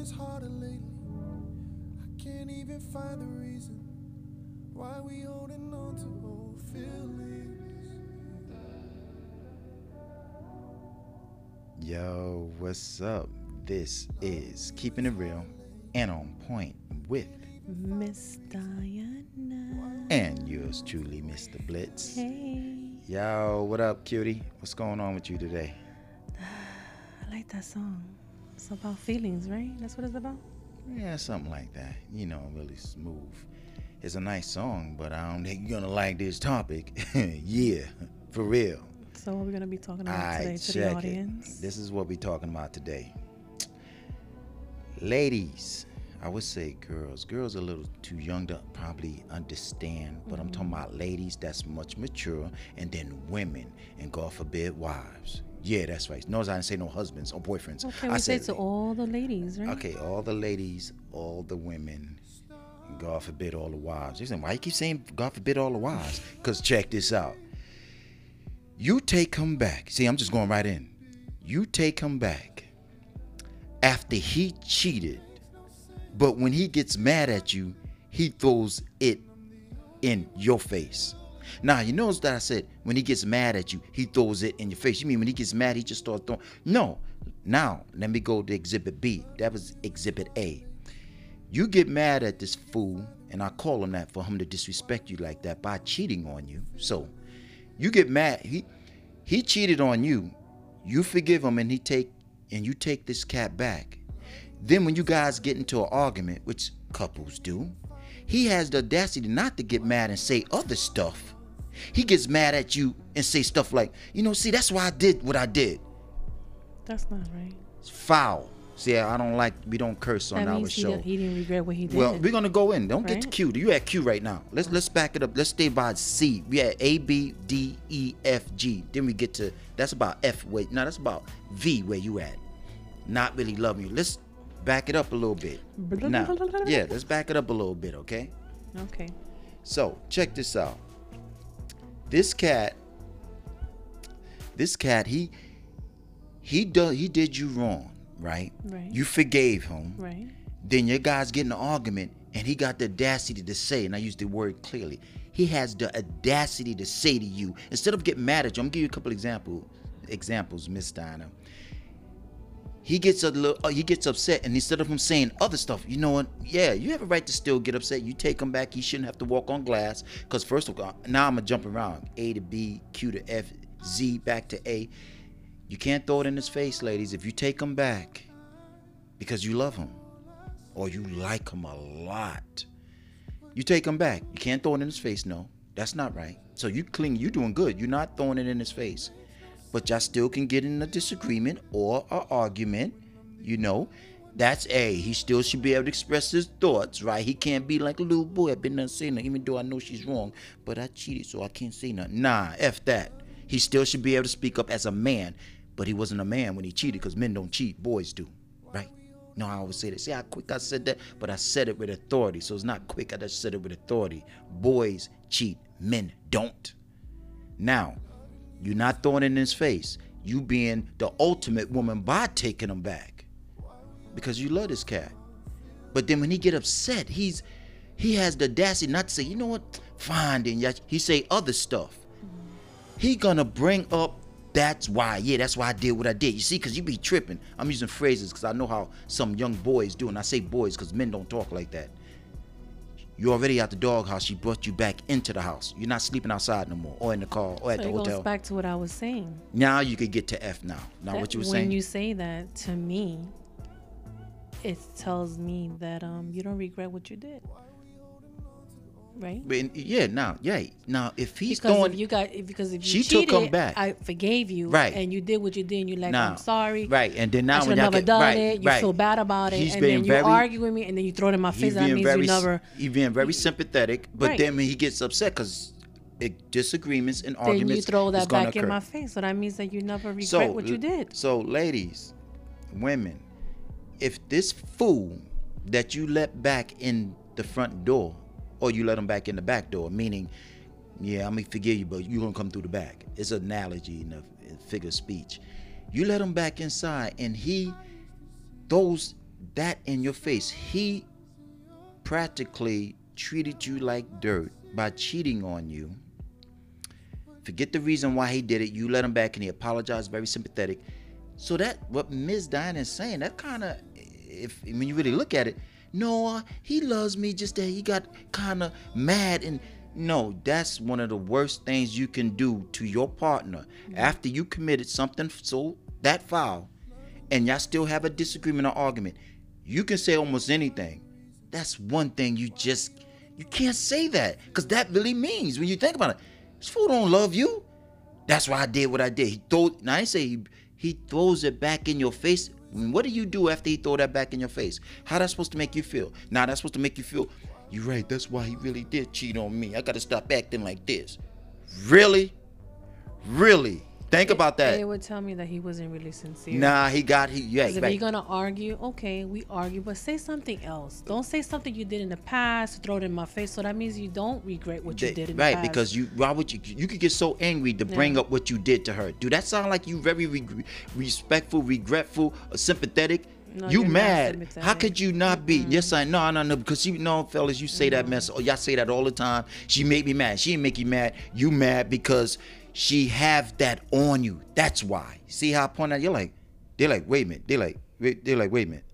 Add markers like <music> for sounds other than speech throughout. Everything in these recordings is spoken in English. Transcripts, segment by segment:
this harder lately. I can't even find the reason why we holding on to old feelings. Yo, what's up? This is Keeping It Real and On Point with Miss Diana. and yours truly, Mr. Blitz. Hey, Yo, what up, cutie? What's going on with you today? <sighs> I like that song. It's about feelings, right? That's what it's about. Yeah, something like that. You know, really smooth. It's a nice song, but I don't think you're gonna like this topic. <laughs> yeah, for real. So what we're gonna be talking about I today to the it. audience? This is what we're talking about today. Ladies, I would say girls. Girls are a little too young to probably understand, but I'm Mm-hmm. talking about ladies that's much mature, and then women, and God forbid, wives. Yeah, that's right. Notice I didn't say no husbands or boyfriends. Okay, I we say said to all the ladies, right? Okay, all the ladies, all the women, God forbid all the wives. They saying, why you keep saying God forbid all the wives? Because check this out. You take him back. See, I'm just going right in. You take him back after he cheated, but when he gets mad at you, he throws it in your face. Now, you notice that I said when he gets mad at you, he throws it in your face. You mean when he gets mad, he just starts throwing? No. Now, let me go to exhibit B. That was exhibit A. You get mad at this fool, and I call him that for him to disrespect you like that by cheating on you. So, you get mad. He he cheated on you. You forgive him, and he take and you take this cat back. Then when you guys get into an argument, which couples do, he has the audacity not to get mad and say other stuff. He gets mad at you and say stuff like, you know, see, that's why I did what I did. That's not right. It's foul. See, I don't like we don't curse on That our show. he didn't regret what he did. Well, we're gonna go in. Don't get to Right. Q. You at Q right now. Let's let's back it up. Let's stay by C. We at A B D E F G. Then we get to that's about F. Wait, no, that's about V. Where you at? Not really loving you. Let's back it up a little bit. Now, yeah, let's back it up a little bit, okay? okay. So check this out. This cat, this cat, he he done he did you wrong, right? Right. You forgave him. Right. Then your guys get in an argument, and he got the audacity to say, and I use the word clearly. He has the audacity to say to you, instead of getting mad at you, I'm gonna give you a couple example examples, Miss Dinah. He gets a little, uh, he gets upset, and instead of him saying other stuff, you know what? Yeah, you have a right to still get upset. You take him back. He shouldn't have to walk on glass. Cause first of all, now I'm gonna jump around A to B, Q to F, Z back to A. You can't throw it in his face, ladies. If you take him back, because you love him or you like him a lot, you take him back. You can't throw it in his face. No, that's not right. So you cling. You're doing good. You're not throwing it in his face, but y'all still can get in a disagreement or a argument. You know, that's a. He still should be able to express his thoughts, right? He can't be like a little boy. I've been done saying nothing, even though I know she's wrong, but I cheated, so I can't say nothing. Nah, f that. He still should be able to speak up as a man, but he wasn't a man when he cheated, because men don't cheat, boys do, right? No, I always say that. See how quick I said that? But I said it with authority. So it's not quick. I just said it with authority. Boys cheat. Men don't. Now, you're not throwing it in his face. You being the ultimate woman by taking him back. Because you love this cat. But then when he get upset, he's he has the audacity not to say, you know what, fine then. yeah." He say other stuff. He gonna bring up that's why, yeah, that's why I did what I did. You see, because you be tripping. I'm using phrases because I know how some young boys do. And I say boys because men don't talk like that. You're already out the doghouse. She brought you back into the house. You're not sleeping outside no more, or in the car, or at So the it hotel. goes back to what I was saying. now you could get to F now. Now That what you were saying. when you say that to me, it tells me that um you don't regret what you did. Right? But in- yeah, now, yeah. Now if he's because throwing if you got because if you She took cheated, him back. I forgave you, Right. And you did what you did, and you're like, Now, I'm sorry, right, and then now I when should never get- done right, it. You right. feel bad about it, He's and then you very- argue with me, and then you throw it in my face. That being means very, you never. he's being very sympathetic, but Right. then when he gets upset because disagreements and arguments. Then you throw that back in my face. So that means that you never regret so, what you did. So, ladies, women, if this fool that you let back in the front door, or you let him back in the back door, meaning, yeah, I'm gonna forgive you, but you gonna come through the back. It's an analogy in a figure of speech. You let him back inside, and he throws that in your face. He practically treated you like dirt by cheating on you. Forget the reason why he did it. You let him back and he apologized, very sympathetic. So that what Ms. Diana is saying, that kind of, if when you really look at it, no, he loves me. Just that he got kind of mad and no, that's one of the worst things you can do to your partner after you committed something so that foul, and y'all still have a disagreement or argument. You can say almost anything. That's one thing you just you can't say that because that really means when you think about it, this fool don't love you. That's why I did what I did. He throw. Now I say he, he throws it back in your face. I mean, what do you do after he throw that back in your face? How that's supposed to make you feel? Now that's supposed to make you feel. You're right. That's why he really did cheat on me. I got to stop acting like this. Really, really. Think about that. They would tell me that he wasn't really sincere. Nah, he got he yeah. if right. you're gonna argue, okay, we argue, but say something else. Don't say something you did in the past, throw it in my face. So that means you don't regret what you did in the right because you why would you you could get so angry to bring Yeah. up what you did to her do that sound like you very reg- respectful regretful or sympathetic No, you mad how could you not be yes i no no no because you know fellas you say that mess oh y'all say that all the time she made me mad she didn't make you mad you mad because she have that on you that's why see how i point out you're like they're like wait a minute they're like wait, they're like wait a minute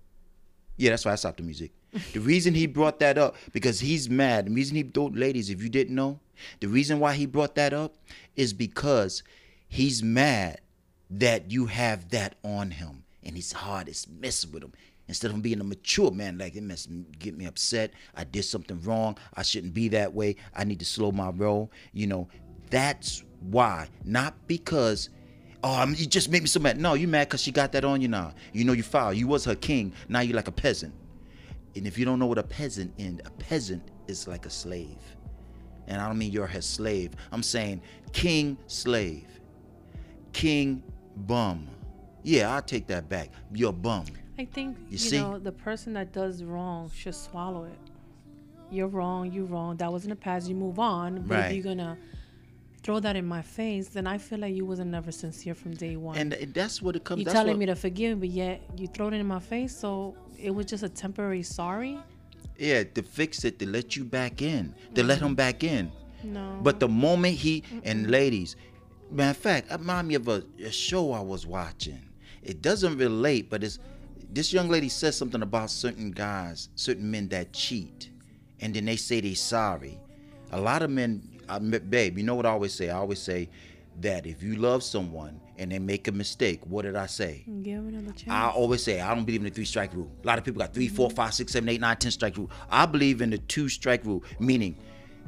yeah, that's why I stopped the music. <laughs> The reason he brought that up because he's mad. The reason he told ladies, if you didn't know, the reason why he brought that up is because he's mad that you have that on him, and his heart is messing with him. Instead of him being a mature man, like it must get me upset. I did something wrong. I shouldn't be that way. I need to slow my roll. You know, that's why. Not because Oh, I you just made me so mad. No, you mad because she got that on you now. You know you foul. You was her king. Now you like a peasant. And if you don't know what a peasant is, a peasant is like a slave. And I don't mean you're her slave. I'm saying king slave. King bum. Yeah, I'll take that back. You're bum. I think you, see? know the person that does wrong should swallow it. You're wrong. You're wrong. That was in the past. You move on. But Right. if you're gonna throw that in my face, then I feel like you wasn't never sincere from day one. And that's what it comes. you're telling what, me to forgive, but yet you throw it in my face. So it was just a temporary sorry. Yeah, to fix it, to let you back in, to let him back in. No. But the moment he and ladies, matter of fact, it remind me of a, a show I was watching. It doesn't relate, but it's this young lady says something about certain guys, certain men that cheat, and then they say they sorry. A lot of men, I, babe, you know what I always say? I always say that if you love someone and they make a mistake, what did I say? give another chance. I always say I don't believe in the three strike rule. A lot of people got three, four, five, six, seven, eight, nine, ten strike rule. I believe in the two strike rule, meaning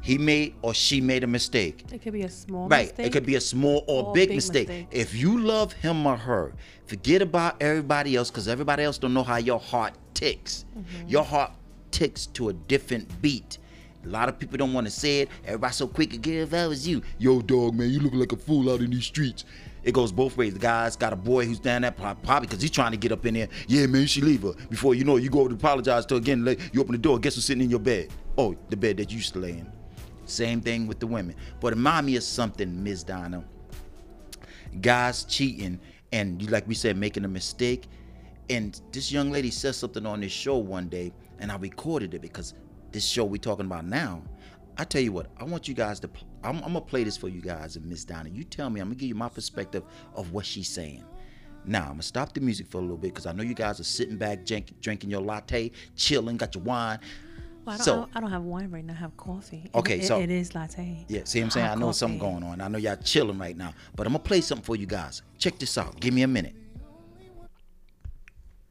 he made or she made a mistake. it could be a small mistake. Right. mistake. It could be a small or, or big, big mistake. mistake. If you love him or her, forget about everybody else because everybody else don't know how your heart ticks. Mm-hmm. Your heart ticks to a different beat. A lot of people don't want to say it. Everybody's so quick to give. If that was you, yo, dog, man, you look like a fool out in these streets. It goes both ways. The guy's got a boy who's down there prob- probably because he's trying to get up in there. Yeah, man, she leave her. Before you know it, you go over to apologize to her again. You open the door. Guess who's sitting in your bed? Oh, the bed that you used to lay in. Same thing with the women. But remind me of something, Ms. Donna. Guys cheating and like we said, making a mistake. And this young lady said something on this show one day, and I recorded it because this show we're talking about now. I tell you what, I want you guys to. I'm, I'm gonna play this for you guys and Miss Donna. You tell me. I'm gonna give you my perspective of what she's saying. Now I'm gonna stop the music for a little bit because I know you guys are sitting back, drink, drinking your latte, chilling, got your wine. Well, I, don't, so- I, don't, I don't have wine right now. I have coffee. Okay, it, so- it is latte. Yeah, see what I'm saying? I Hot know something going on. I know y'all chilling right now. But I'm gonna play something for you guys. Check this out. Give me a minute.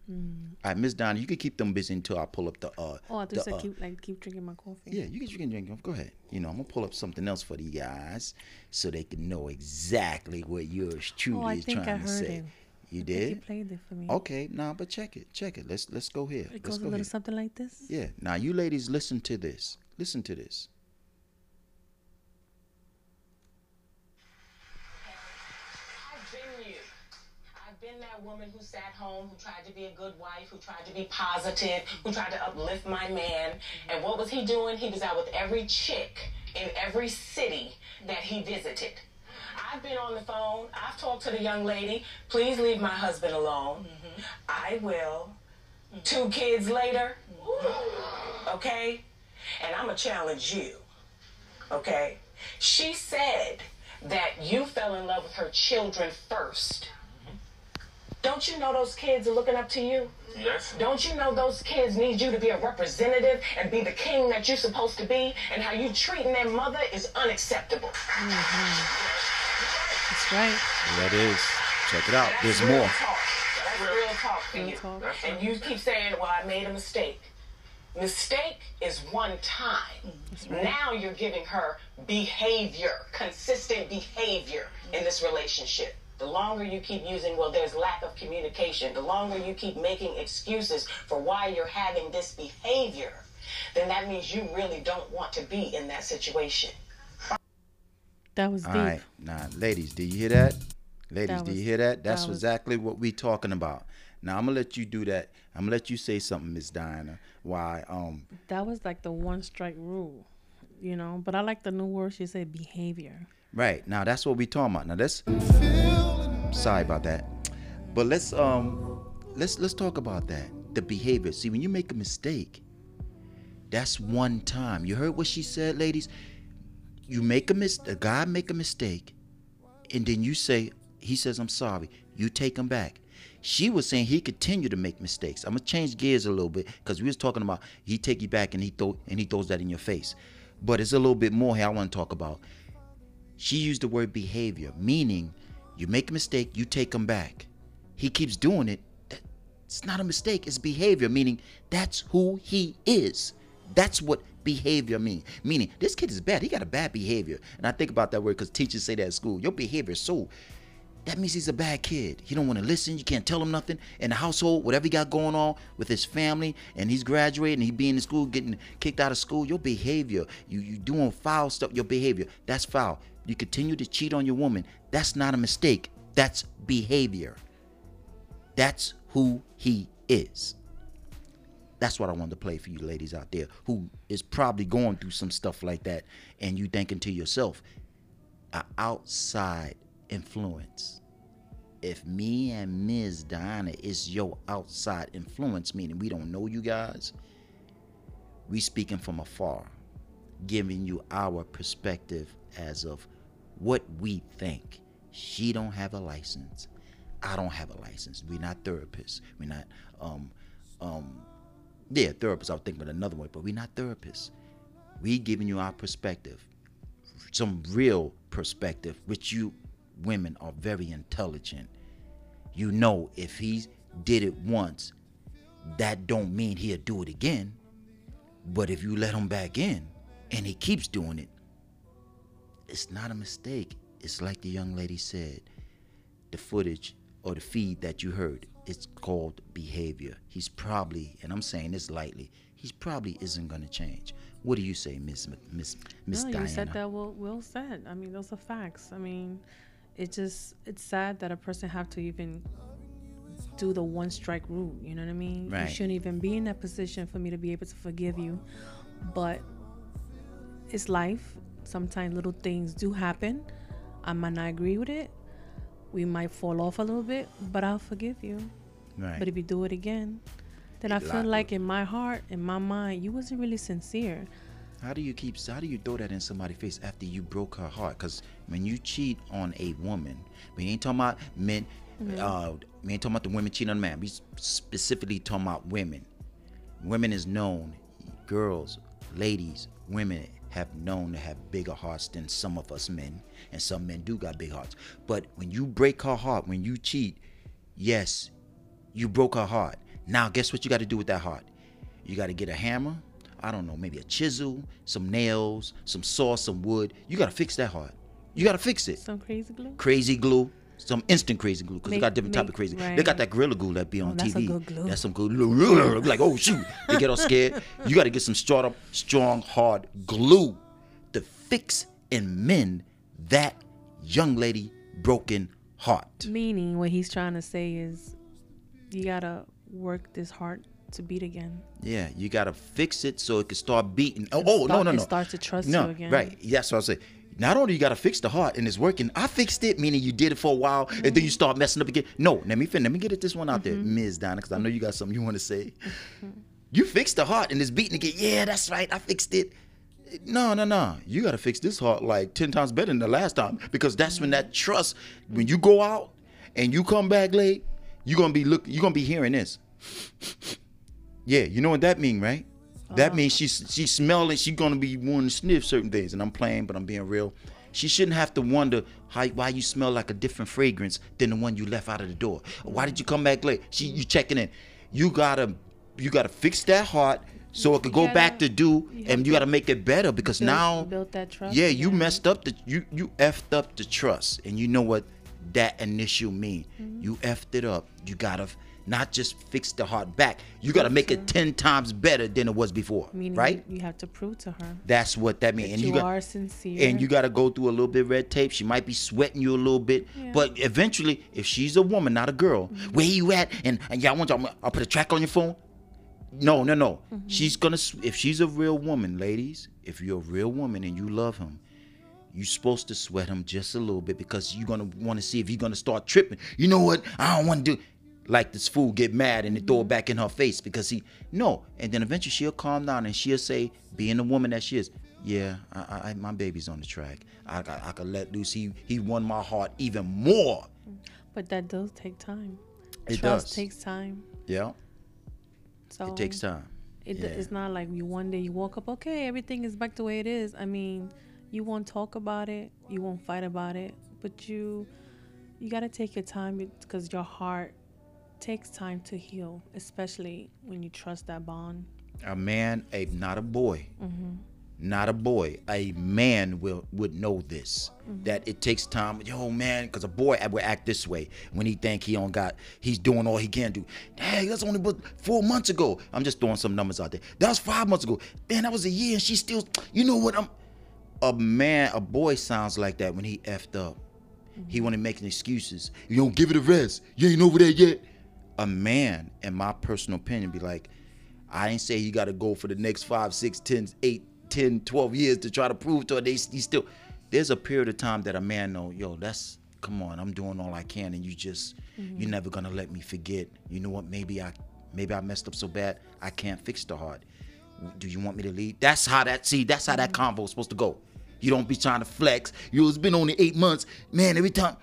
Hmm. All right, Miss Donna, you can keep them busy until I pull up the uh Oh, I the, just said uh, keep like keep drinking my coffee. Yeah, you can, you can drink. Go ahead. You know, I'm gonna pull up something else for the guys so they can know exactly what yours truly Oh, is trying I to heard say. it. You I think You did? played it for me. Okay, nah, but check it. Check it. Let's let's go here. It let's goes a go little here. something like this. Yeah. Now you ladies listen to this. Listen to this. I've been you. I've been that woman who sat home, who tried to be a good wife, who tried to be positive, who tried to uplift my man. And what was he doing? He was out with every chick in every city that he visited. I've been on the phone. I've talked to the young lady. Please leave my husband alone. I will Two kids later, okay? And I'm gonna challenge you, okay? She said that you fell in love with her children first. Don't you know those kids are looking up to you? Yes. Don't you know those kids need you to be a representative and be the king that you're supposed to be? And how you treating their mother is unacceptable. Mm-hmm. That's right. That is. Check it out. There's That's real more. Talk. That's real talk for Real you. talk. And you keep saying, well, I made a mistake. Mistake is one time. Mm, right. Now you're giving her behavior, consistent behavior in this relationship. The longer you keep using, well, there's lack of communication, the longer you keep making excuses for why you're having this behavior, then that means you really don't want to be in that situation. That was deep. All right, now, ladies, do you hear that? Ladies, That do you hear that? That's that was- exactly what we talking about. Now I'm gonna let you do that. I'm gonna let you say something, Miss Diana. Why? Um, That was like the one strike rule, you know. But I like the new word she said behavior. right now that's what we talking about. Now let's. Sorry about that, but let's um, let's let's talk about that. The behavior. See, when you make a mistake, that's one time. You heard what she said, ladies. You make a mis, a guy make a mistake, and then you say, he says, I'm sorry. You take him back. She was saying he continued to make mistakes. I'm gonna change gears a little bit because we was talking about he take you back and he throw and he throws that in your face. But it's a little bit more here I want to talk about. She used the word behavior, meaning you make a mistake, you take him back. He keeps doing it. It's not a mistake, it's behavior, meaning that's who he is. That's what behavior means. Meaning, this kid is bad. He got a bad behavior. And I think about that word because teachers say that at school. Your behavior is so. That means he's a bad kid. He don't want to listen. You can't tell him nothing. In the household, whatever he got going on with his family, and he's graduating, he being in school, getting kicked out of school. Your behavior, you you doing foul stuff. Your behavior, that's foul. You continue to cheat on your woman. That's not a mistake. That's behavior. That's who he is. That's what I wanted to play for you ladies out there who is probably going through some stuff like that and you thinking to yourself, an outside influence. If me and Ms. Diana is your outside influence, meaning we don't know you guys, we speaking from afar, giving you our perspective as of what we think. She don't have a license. I don't have a license. We're not therapists. We're not um um yeah, therapists. I was thinking about another way, but we're not therapists. We giving you our perspective, some real perspective, which you women are very intelligent. You know, if he did it once, that don't mean he'll do it again. But if you let him back in and he keeps doing it, it's not a mistake. It's like the young lady said. The footage or the feed that you heard, it's called behavior. He's probably, and I'm saying this lightly, he's probably isn't gonna change. What do you say, Miss Miss Miss no, Diana? you said that well, well said. I mean, those are facts. I mean, it just it's sad that a person have to even do the one strike rule. You know what I mean? Right. You shouldn't even be in that position for me to be able to forgive you. But it's life. Sometimes little things do happen. I might not agree with it. We might fall off a little bit, but I'll forgive you. Right. But if you do it again, then I feel like in my heart, in my mind, you wasn't really sincere. How do you keep? How do you throw that in somebody's face after you broke her heart? Because when you cheat on a woman, we ain't talking about men. Uh, we ain't talking about the women cheating on a man. We specifically talking about women. Women is known, girls, ladies, women have known to have bigger hearts than some of us men, and some men do got big hearts. But when you break her heart, when you cheat, yes, you broke her heart. Now, guess what you got to do with that heart? You got to get a hammer. I don't know, maybe a chisel, some nails, some saw, some wood. You got to fix that heart. You got to fix it. Some crazy glue. Crazy glue, some instant crazy glue, because they got different type of crazy. They got that gorilla glue that be on Oh, that's TV. good glue. That's some good glue. <laughs> like, oh shoot, they get all scared. You got to get some strong, strong, hard glue to fix and mend that young lady broken heart. Meaning, what he's trying to say is, you gotta work this heart to beat again. Yeah, you gotta fix it so it can start beating. Oh, oh no, start- no, it no. starts to trust no, you again. Right. That's what I say. Not only you gotta fix the heart and it's working, I fixed it, meaning you did it for a while and then you mm-hmm. start messing up again. No, let me fin- let me get it this one out there, mm-hmm. Ms. Donna, because I know you got something you want to say. Mm-hmm. You fixed the heart and it's beating again. Yeah, that's right, I fixed it. No, no, no. You gotta fix this heart like ten times better than the last time because that's when that trust. When you go out and you come back late, you're gonna be look. You're gonna be hearing this. Yeah, you know what that mean, right? That means she's she's smelling. She's gonna be wanting to sniff certain things. And I'm playing, but I'm being real. She shouldn't have to wonder how why you smell like a different fragrance than the one you left out of the door. Why did you come back late? She you checking in. You gotta you gotta fix that heart so it could go gotta- back to do, and you gotta make it better because build- now build that trust Yeah, you messed up the you you effed up the trust, and you know what that initial mean. Mm-hmm. You effed it up. You gotta not just fix the heart back. You gotta make it ten times better than it was before, Meaning right? You, have to prove to her That's what that means. that And you, you got are sincere. and you got to go through a little bit of red tape. She might be sweating you a little bit, Yeah. but eventually, if she's a woman, not a girl, mm-hmm. where you at? And and y'all want y'all, I'll put a track on your phone. No, no, no. Mm-hmm. She's gonna. If she's a real woman, ladies, if you're a real woman and you love him, you're supposed to sweat him just a little bit because you're gonna want to see if he's gonna start tripping. You know what? I don't want to do. Like this fool get mad and throw it mm-hmm. back in her face because he no, and then eventually she'll calm down and she'll say, being the woman that she is, yeah, I, I, I my baby's on the track. I, I, I could let loose. He he won my heart even more. but that does take time. It Trust does. takes time. Yeah, So it takes time. It, Yeah. It's not like you one day you woke up, okay, everything is back the way it is. I mean, you won't talk about it, you won't fight about it, but you you got to take your time because your heart takes time to heal, especially when you trust that bond. a man, a not a boy, Mm-hmm. not a boy, a man will would know this Mm-hmm. that it takes time. Yo, man, because a boy would act this way when he think he on got he's doing all he can do. Hey, that's only but four months ago. I'm just throwing some numbers out there. That was five months ago. Man, that was a year, and she still. You know what? I'm a man. A boy sounds like that when he effed up. He want to make excuses. You don't give it a rest. You ain't over there yet. A man, in my personal opinion, be like, I ain't say you got to go for the next five, six, ten, eight, 10, 12 years to try to prove to her they, he still. There's a period of time that a man know, yo, that's come on, I'm doing all I can, and you just, you're mm-hmm. never gonna let me forget. You know what? Maybe I, maybe I messed up so bad I can't fix the heart. Do you want me to leave? That's how that. See, that's how that mm-hmm. convo is supposed to go. You don't be trying to flex. You it's been only eight months, man. Every time,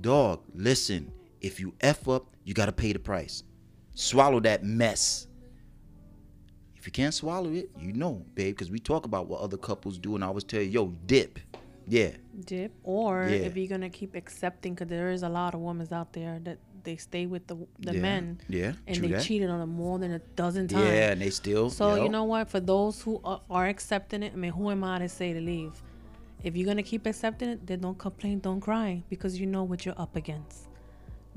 dog. Listen, if you f up, you gotta pay the price. Swallow that mess. If you can't swallow it, you know, babe, because we talk about what other couples do, and I always tell you, yo, dip. Yeah, Dip, or Yeah. if you're gonna keep accepting, because there is a lot of women out there that they stay with the the Yeah. men, Yeah, and true they that. cheated on them more than a dozen times. yeah, and they still. So yo. you know what? For those who are, are accepting it, I mean, who am I to say to leave? If you're gonna keep accepting it, then don't complain, don't cry, because you know what you're up against.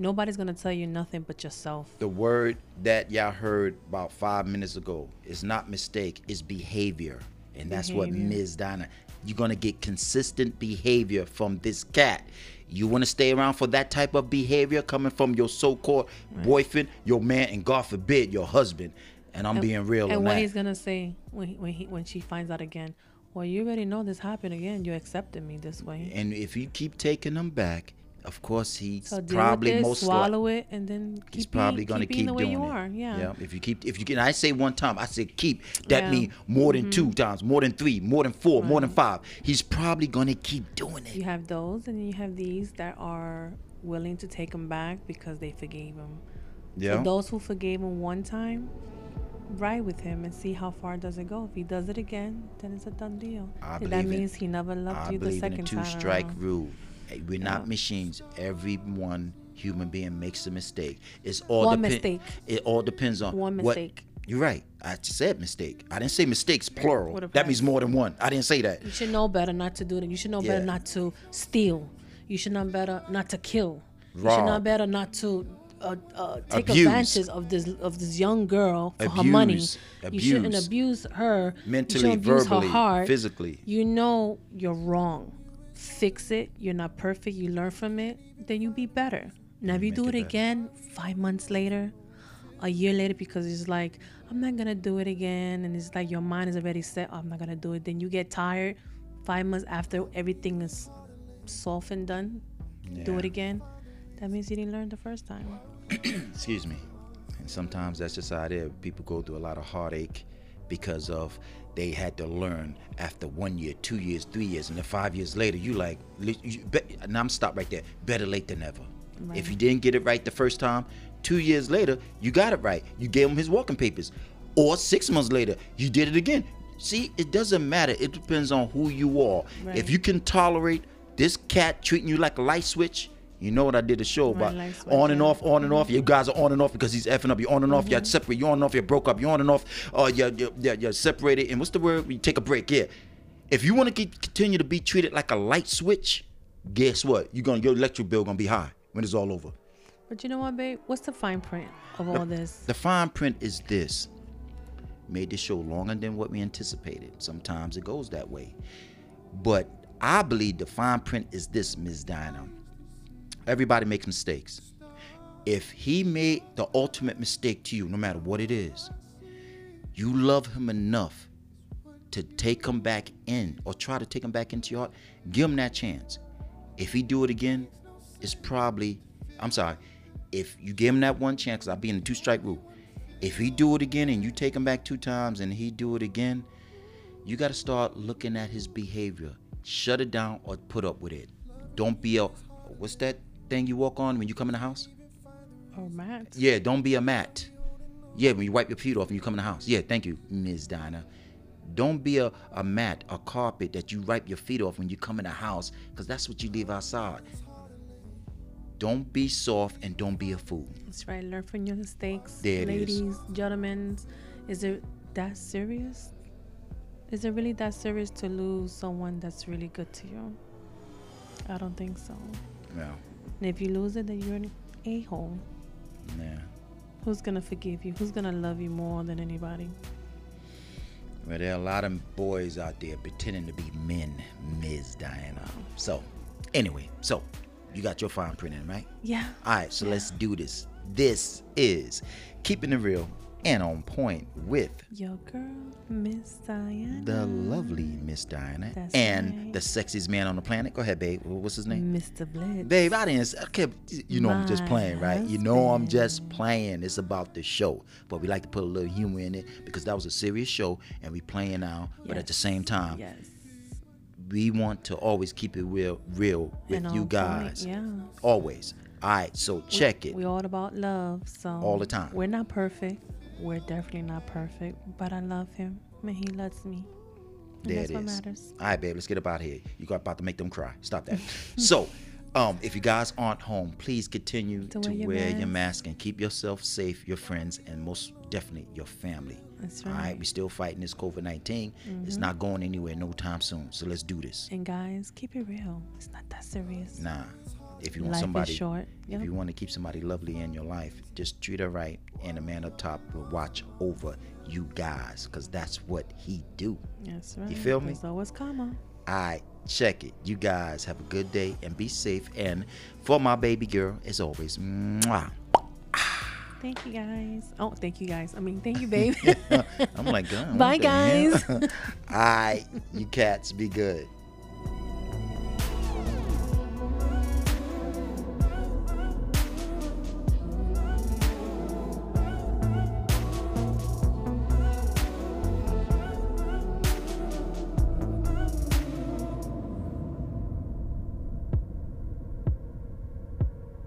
Nobody's gonna tell you nothing but yourself. the word that y'all heard about five minutes ago is not mistake, it's behavior. And that's what Ms. Donna, you're gonna get consistent behavior from this cat. You wanna stay around for that type of behavior coming from your so-called boyfriend, your man, and God forbid, your husband. And I'm being real And what that. he's gonna say when he, when he when she finds out again, well, you already know this happened again. You accepted me this way. and if you keep taking them back, of course he's So probably this, most swallow it, and then keep He's probably gonna keep, keep, way doing you it. are. Yeah. If you keep, if you can, I say one time, I said keep. That Yeah. Mm-hmm. mean more than two times, more than three, more than four, more than five. He's probably gonna keep doing it. You have those, and you have these that are willing to take him back because they forgave him. Yeah. For those who forgave him one time, ride with him and see how far does it go. If he does it again, then it's a done deal. I that means he never loved I you the believe in a second two-strike rule. We're not machines. Everyone human being makes a mistake. It's all One depen- mistake. It all depends on One what- mistake. You're right. I said mistake. I didn't say mistakes plural. That means more than one. I didn't say that. You should know better not to do that. You should know Yeah. better not to steal. You should know better not to kill. You should know better not to uh, uh, take Abuse. advantage of this of this young girl for her money. Abuse. You shouldn't Abuse. abuse her. Mentally, you abuse verbally, her heart. physically. You know you're wrong. Fix it. You're not perfect. You learn from it. Then you be better. Now if you make do it it again, five months later, a year later, because it's like I'm not gonna do it again, and it's like your mind is already set. "Oh, I'm not gonna do it. Then you get tired. five months after everything is soft and done, do it again, that means you didn't learn the first time. <coughs> excuse me. And sometimes that's just how it is. People go through a lot of heartache because of they had to learn after one year, two years, three years, and then five years later, you like, li- you, be, and I'm stop right there. Better late than never. If you didn't get it right the first time, two years later, you got it right. You gave him his walking papers. Or six months later, you did it again. See, it doesn't matter. It depends on who you are. Right. If you can tolerate this cat treating you like a light switch, you know what I did a show Right, about on and off, on and off. You guys are on and off because he's effing up. You're on and off. Mm-hmm. You're separate. You're on and off. You're broke up. You're on and off. Uh, you're, you're, you're, separated. And what's the word? You take a break. Yeah. If you want to continue to be treated like a light switch, guess what? You're gonna your electric bill gonna be high when it's all over. But you know what, babe? What's the fine print of all this? The fine print is this. Made this show longer than what we anticipated. Sometimes it goes that way. But I believe the fine print is this, Ms. Dinah. Everybody makes mistakes. If he made the ultimate mistake to you, no matter what it is, you love him enough to take him back in or try to take him back into your heart, give him that chance. If he do it again, it's probably, I'm sorry, if you give him that one chance, I'll be in the two strike rule. If he do it again and you take him back two times and he do it again, you got to start looking at his behavior. Shut it down or put up with it. Don't be a, what's that thing you walk on when you come in the house? Oh, Matt? Yeah, don't be a mat. Yeah, when you wipe your feet off and you come in the house. Yeah, thank you, Ms. Dinah. Don't be a, a mat, a carpet that you wipe your feet off when you come in the house, because that's what you leave outside. Don't be soft and don't be a fool. That's right. Learn from your mistakes. There it is. Ladies, gentlemen, is it that serious? Is it really that serious to lose someone that's really good to you? I don't think so. Yeah, And if you lose it, then you're an a hole. yeah. Who's gonna forgive you? Who's gonna love you more than anybody? Well, there are a lot of boys out there pretending to be men, Ms. Diana. So, anyway, so you got your fine print in, right? Yeah. All right, so let's do this. This is Keeping It Real and On Point with Your girl, Miss Diana. the lovely Miss Diana That's and right. the sexiest man on the planet. Go ahead, babe. What's his name? Mr. Blitz. Babe, I didn't. I kept, you know, I'm just playing, right? You know, I'm just playing. It's about the show, but we like to put a little humor in it because that was a serious show, and we playing now. But at the same time, Yes. we want to always keep it real, real with you on point, guys. Yeah. Always. All right, so check it. We all about love, so All the time. We're not perfect. We're definitely not perfect, but I love him and he loves me. And There that's it what is. matters. All right, babe, let's get up out of here. You got about to make them cry. Stop that. <laughs> so, um, if you guys aren't home, please continue to, To wear wear, your your mask. mask and keep yourself safe, your friends, and most definitely your family. That's All right, right. Mm-hmm. we still fighting this COVID 19. It's not going anywhere no time soon. So let's do this. And guys, keep it real. It's not that serious. Nah. If you want Life somebody, short. if you want to keep somebody lovely in your life, just treat her right, and the man up top will watch over you guys, cause that's what he do. That's right. You feel me? There's always karma. i check it. You guys have a good day and be safe. And for my baby girl, as always, mwah. Thank you guys. Oh, thank you guys. I mean, thank you, <laughs> babe. I'm like, God, Bye, guys. <laughs> All right, you cats, be good.